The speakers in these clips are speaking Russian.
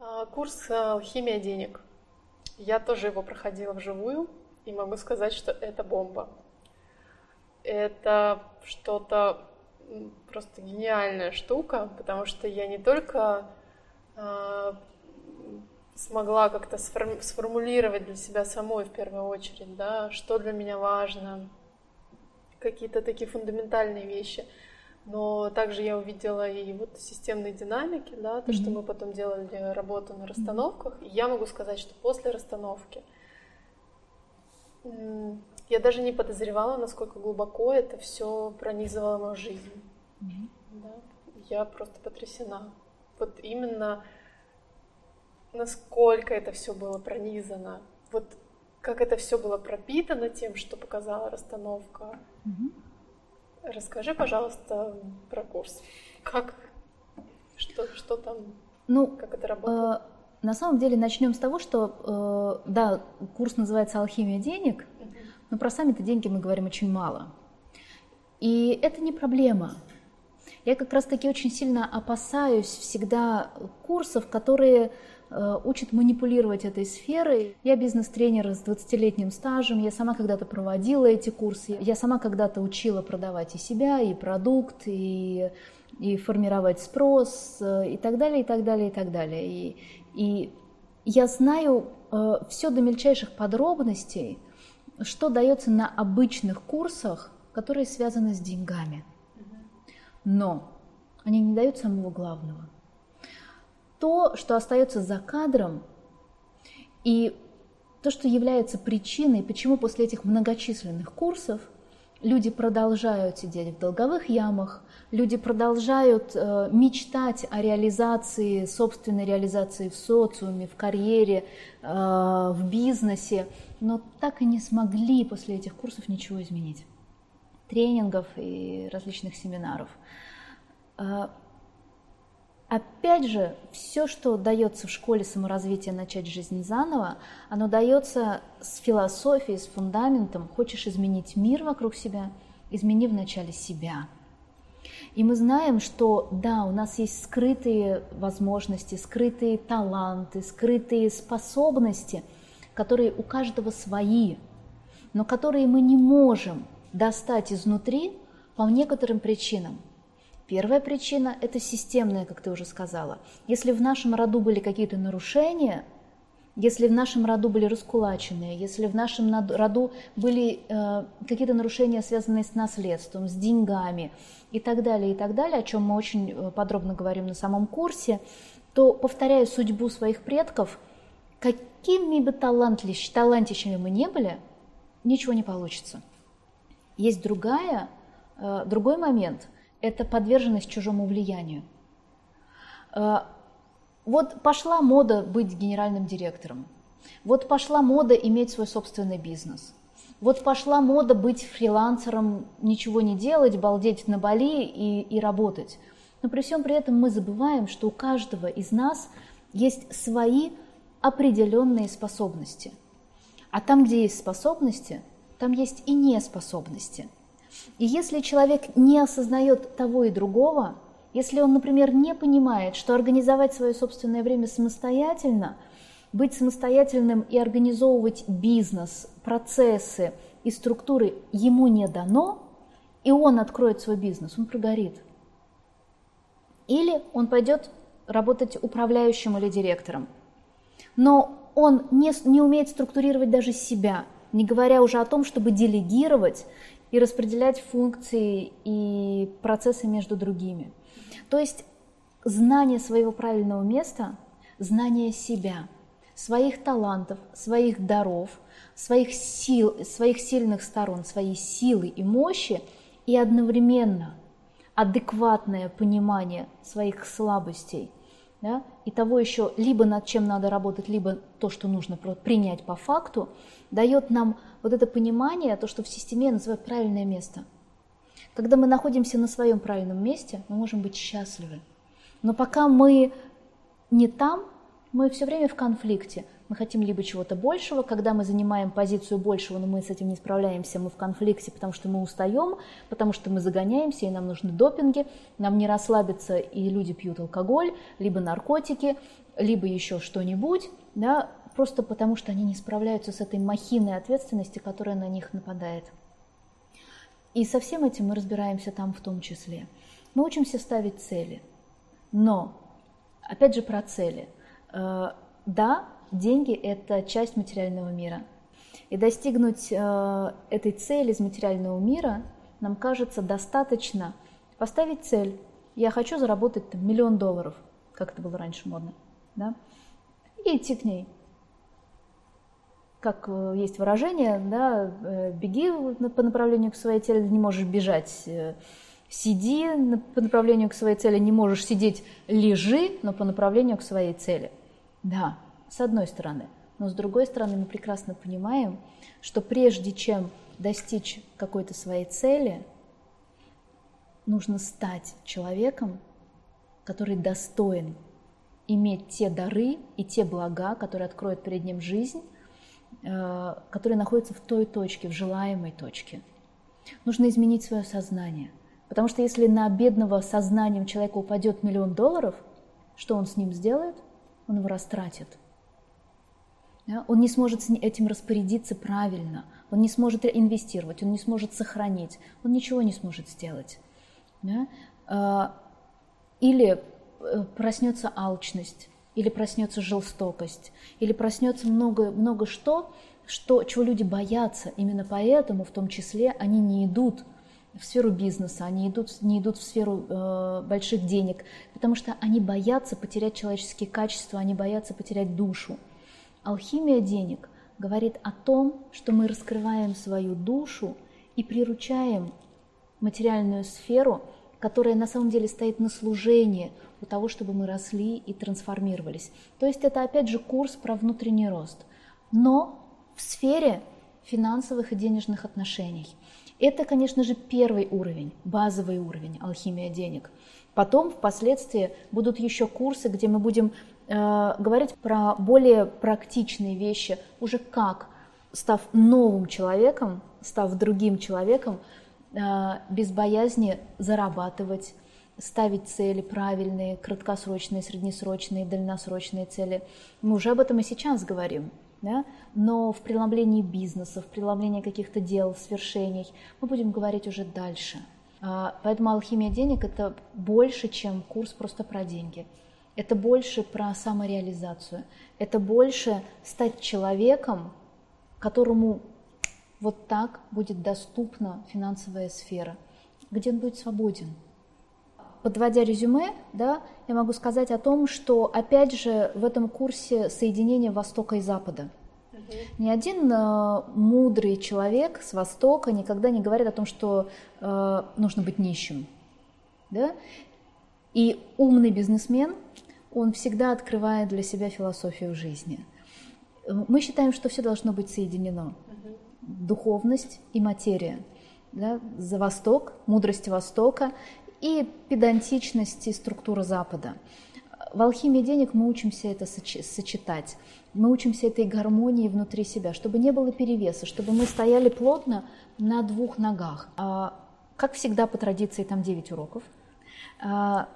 А, курс «Алхимия денег». Я тоже его проходила вживую, и могу сказать, что это бомба. Это что-то просто гениальная штука, потому что я не только э, смогла как-то сформулировать для себя самой в первую очередь, да, что для меня важно, какие-то такие фундаментальные вещи. Но также я увидела и вот системные динамики, да, то, mm-hmm. что мы потом делали работу на расстановках. И я могу сказать, что после расстановки я даже не подозревала, насколько глубоко это все пронизывало мою жизнь. Mm-hmm. Да? Я просто потрясена. Вот именно насколько это все было пронизано. Вот как это все было пропитано тем, что показала расстановка. Mm-hmm. Расскажи, пожалуйста, про курс. Как, что, что там, ну, как это работает? Э, на самом деле начнем с того, что, э, да, курс называется «Алхимия денег», но про сами-то деньги мы говорим очень мало. И это не проблема. Я как раз-таки очень сильно опасаюсь всегда курсов, которые э, учат манипулировать этой сферой. Я бизнес-тренер с 20-летним стажем, я сама когда-то проводила эти курсы, я сама когда-то учила продавать и себя, и продукт, и, и формировать спрос, э, и так далее, и так далее, и так далее. И, и я знаю э, все до мельчайших подробностей, что дается на обычных курсах, которые связаны с деньгами но они не дают самого главного. То, что остается за кадром, и то, что является причиной, почему после этих многочисленных курсов люди продолжают сидеть в долговых ямах, люди продолжают э, мечтать о реализации, собственной реализации в социуме, в карьере, э, в бизнесе, но так и не смогли после этих курсов ничего изменить тренингов и различных семинаров. А, опять же, все, что дается в школе саморазвития «Начать жизнь заново», оно дается с философией, с фундаментом. Хочешь изменить мир вокруг себя, измени вначале себя. И мы знаем, что да, у нас есть скрытые возможности, скрытые таланты, скрытые способности, которые у каждого свои, но которые мы не можем достать изнутри по некоторым причинам. Первая причина – это системная, как ты уже сказала. Если в нашем роду были какие-то нарушения, если в нашем роду были раскулаченные, если в нашем роду были э, какие-то нарушения, связанные с наследством, с деньгами и так далее, и так далее, о чем мы очень э, подробно говорим на самом курсе, то, повторяя судьбу своих предков, какими бы талантищами мы не были, ничего не получится. Есть другая, э, другой момент – это подверженность чужому влиянию. Э, вот пошла мода быть генеральным директором. Вот пошла мода иметь свой собственный бизнес. Вот пошла мода быть фрилансером, ничего не делать, балдеть на Бали и, и работать. Но при всем при этом мы забываем, что у каждого из нас есть свои определенные способности. А там, где есть способности, там есть и неспособности. И если человек не осознает того и другого, если он, например, не понимает, что организовать свое собственное время самостоятельно, быть самостоятельным и организовывать бизнес, процессы и структуры ему не дано, и он откроет свой бизнес, он прогорит. Или он пойдет работать управляющим или директором. Но он не, не умеет структурировать даже себя – не говоря уже о том, чтобы делегировать и распределять функции и процессы между другими. То есть знание своего правильного места, знание себя, своих талантов, своих даров, своих сил, своих сильных сторон, своей силы и мощи и одновременно адекватное понимание своих слабостей да, и того еще, либо над чем надо работать, либо то, что нужно принять по факту, дает нам вот это понимание, то, что в системе называют правильное место. Когда мы находимся на своем правильном месте, мы можем быть счастливы. Но пока мы не там, мы все время в конфликте – мы хотим либо чего-то большего, когда мы занимаем позицию большего, но мы с этим не справляемся, мы в конфликте, потому что мы устаем, потому что мы загоняемся, и нам нужны допинги, нам не расслабиться, и люди пьют алкоголь, либо наркотики, либо еще что-нибудь, да, просто потому что они не справляются с этой махиной ответственности, которая на них нападает. И со всем этим мы разбираемся там в том числе. Мы учимся ставить цели. Но, опять же, про цели. Э, да, деньги – это часть материального мира. И достигнуть э, этой цели из материального мира нам кажется достаточно поставить цель. Я хочу заработать там, миллион долларов, как это было раньше модно, да? и идти к ней. Как э, есть выражение, да, беги по направлению к своей цели, не можешь бежать Сиди по направлению к своей цели, не можешь сидеть, лежи, но по направлению к своей цели. Да, с одной стороны. Но с другой стороны мы прекрасно понимаем, что прежде чем достичь какой-то своей цели, нужно стать человеком, который достоин иметь те дары и те блага, которые откроют перед ним жизнь, э, которые находятся в той точке, в желаемой точке. Нужно изменить свое сознание. Потому что если на бедного сознанием человека упадет миллион долларов, что он с ним сделает? Он его растратит. Он не сможет этим распорядиться правильно, он не сможет инвестировать, он не сможет сохранить, он ничего не сможет сделать. А, или э, проснется алчность, или проснется жестокость, или проснется много, много что, что, чего люди боятся. Именно поэтому, в том числе, они не идут в сферу бизнеса, они идут, не идут в сферу э, больших денег, потому что они боятся потерять человеческие качества, они боятся потерять душу. Алхимия денег говорит о том, что мы раскрываем свою душу и приручаем материальную сферу, которая на самом деле стоит на служении для того, чтобы мы росли и трансформировались. То есть это опять же курс про внутренний рост, но в сфере финансовых и денежных отношений. Это, конечно же, первый уровень, базовый уровень алхимия денег. Потом, впоследствии, будут еще курсы, где мы будем э, говорить про более практичные вещи, уже как, став новым человеком, став другим человеком, э, без боязни зарабатывать, ставить цели правильные, краткосрочные, среднесрочные, дальносрочные цели. Мы уже об этом и сейчас говорим да? но в преломлении бизнеса, в преломлении каких-то дел, свершений мы будем говорить уже дальше. А, поэтому алхимия денег – это больше, чем курс просто про деньги. Это больше про самореализацию. Это больше стать человеком, которому вот так будет доступна финансовая сфера, где он будет свободен. Подводя резюме, да, я могу сказать о том, что опять же в этом курсе соединение Востока и Запада. Ни один э, мудрый человек с Востока никогда не говорит о том, что э, нужно быть нищим. Да? И умный бизнесмен, он всегда открывает для себя философию жизни. Мы считаем, что все должно быть соединено. Духовность и материя. Да? За Восток, мудрость Востока и педантичность и структура Запада. В алхимии денег мы учимся это сочетать. Мы учимся этой гармонии внутри себя, чтобы не было перевеса, чтобы мы стояли плотно на двух ногах. А, как всегда, по традиции, там 9 уроков, а,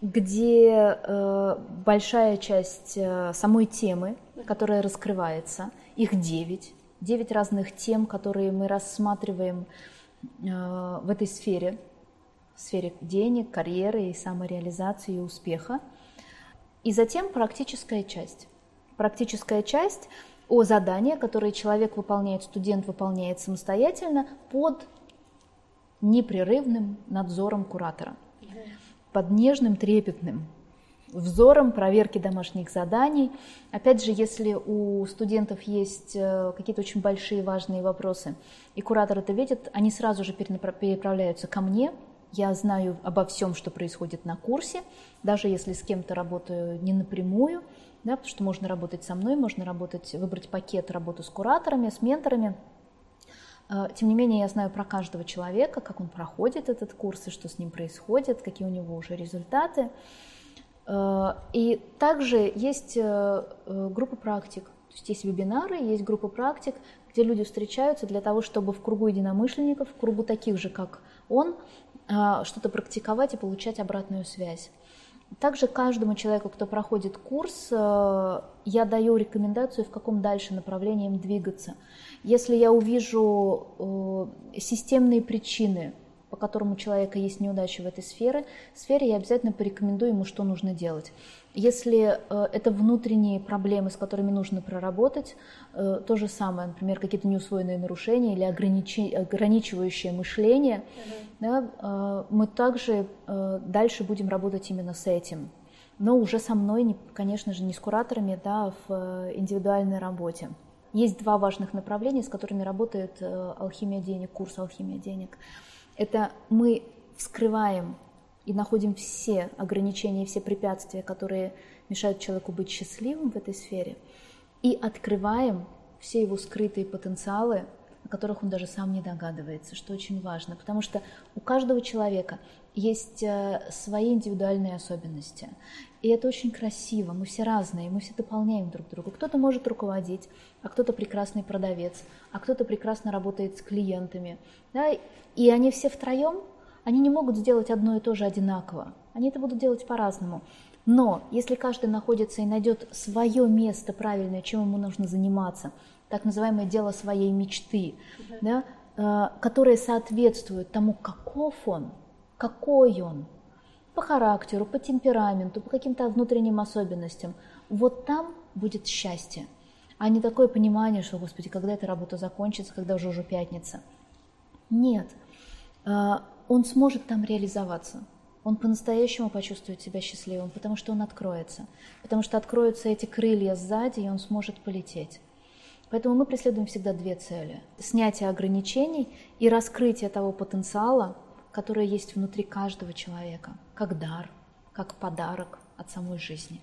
где э, большая часть э, самой темы, которая раскрывается, их 9, 9 разных тем, которые мы рассматриваем э, в этой сфере, в сфере денег, карьеры и самореализации и успеха. И затем практическая часть. Практическая часть о задании, которое человек выполняет, студент выполняет самостоятельно под непрерывным надзором куратора, под нежным, трепетным взором проверки домашних заданий. Опять же, если у студентов есть э, какие-то очень большие важные вопросы, и куратор это видит, они сразу же переправляются ко мне, я знаю обо всем, что происходит на курсе, даже если с кем-то работаю не напрямую, да, потому что можно работать со мной, можно работать, выбрать пакет работы с кураторами, с менторами. А, тем не менее, я знаю про каждого человека, как он проходит этот курс и что с ним происходит, какие у него уже результаты. А, и также есть э, э, группа практик, то есть есть вебинары, есть группа практик, где люди встречаются для того, чтобы в кругу единомышленников, в кругу таких же, как он, а, что-то практиковать и получать обратную связь. Также каждому человеку, кто проходит курс, э, я даю рекомендацию, в каком дальше направлении им двигаться. Если я увижу э, системные причины, по которым у человека есть неудачи в этой сфере, сфере я обязательно порекомендую ему, что нужно делать. Если э, это внутренние проблемы, с которыми нужно проработать, э, то же самое, например, какие-то неусвоенные нарушения или ограничи, ограничивающее мышление, mm-hmm. да, э, мы также дальше будем работать именно с этим. Но уже со мной, не, конечно же, не с кураторами, да, в э, индивидуальной работе. Есть два важных направления, с которыми работает алхимия денег, курс алхимия денег. Это мы вскрываем и находим все ограничения, все препятствия, которые мешают человеку быть счастливым в этой сфере, и открываем все его скрытые потенциалы, о которых он даже сам не догадывается, что очень важно, потому что у каждого человека есть э, свои индивидуальные особенности. И это очень красиво, мы все разные, мы все дополняем друг друга. Кто-то может руководить, а кто-то прекрасный продавец, а кто-то прекрасно работает с клиентами. Да? И они все втроем они не могут сделать одно и то же одинаково. Они это будут делать по-разному. Но если каждый находится и найдет свое место правильное, чем ему нужно заниматься, так называемое дело своей мечты, да, э, которое соответствует тому, каков он, какой он, по характеру, по темпераменту, по каким-то внутренним особенностям, вот там будет счастье, а не такое понимание, что, Господи, когда эта работа закончится, когда уже уже пятница. Нет, э, он сможет там реализоваться. Он по-настоящему почувствует себя счастливым, потому что он откроется. Потому что откроются эти крылья сзади, и он сможет полететь. Поэтому мы преследуем всегда две цели. Снятие ограничений и раскрытие того потенциала, который есть внутри каждого человека, как дар, как подарок от самой жизни.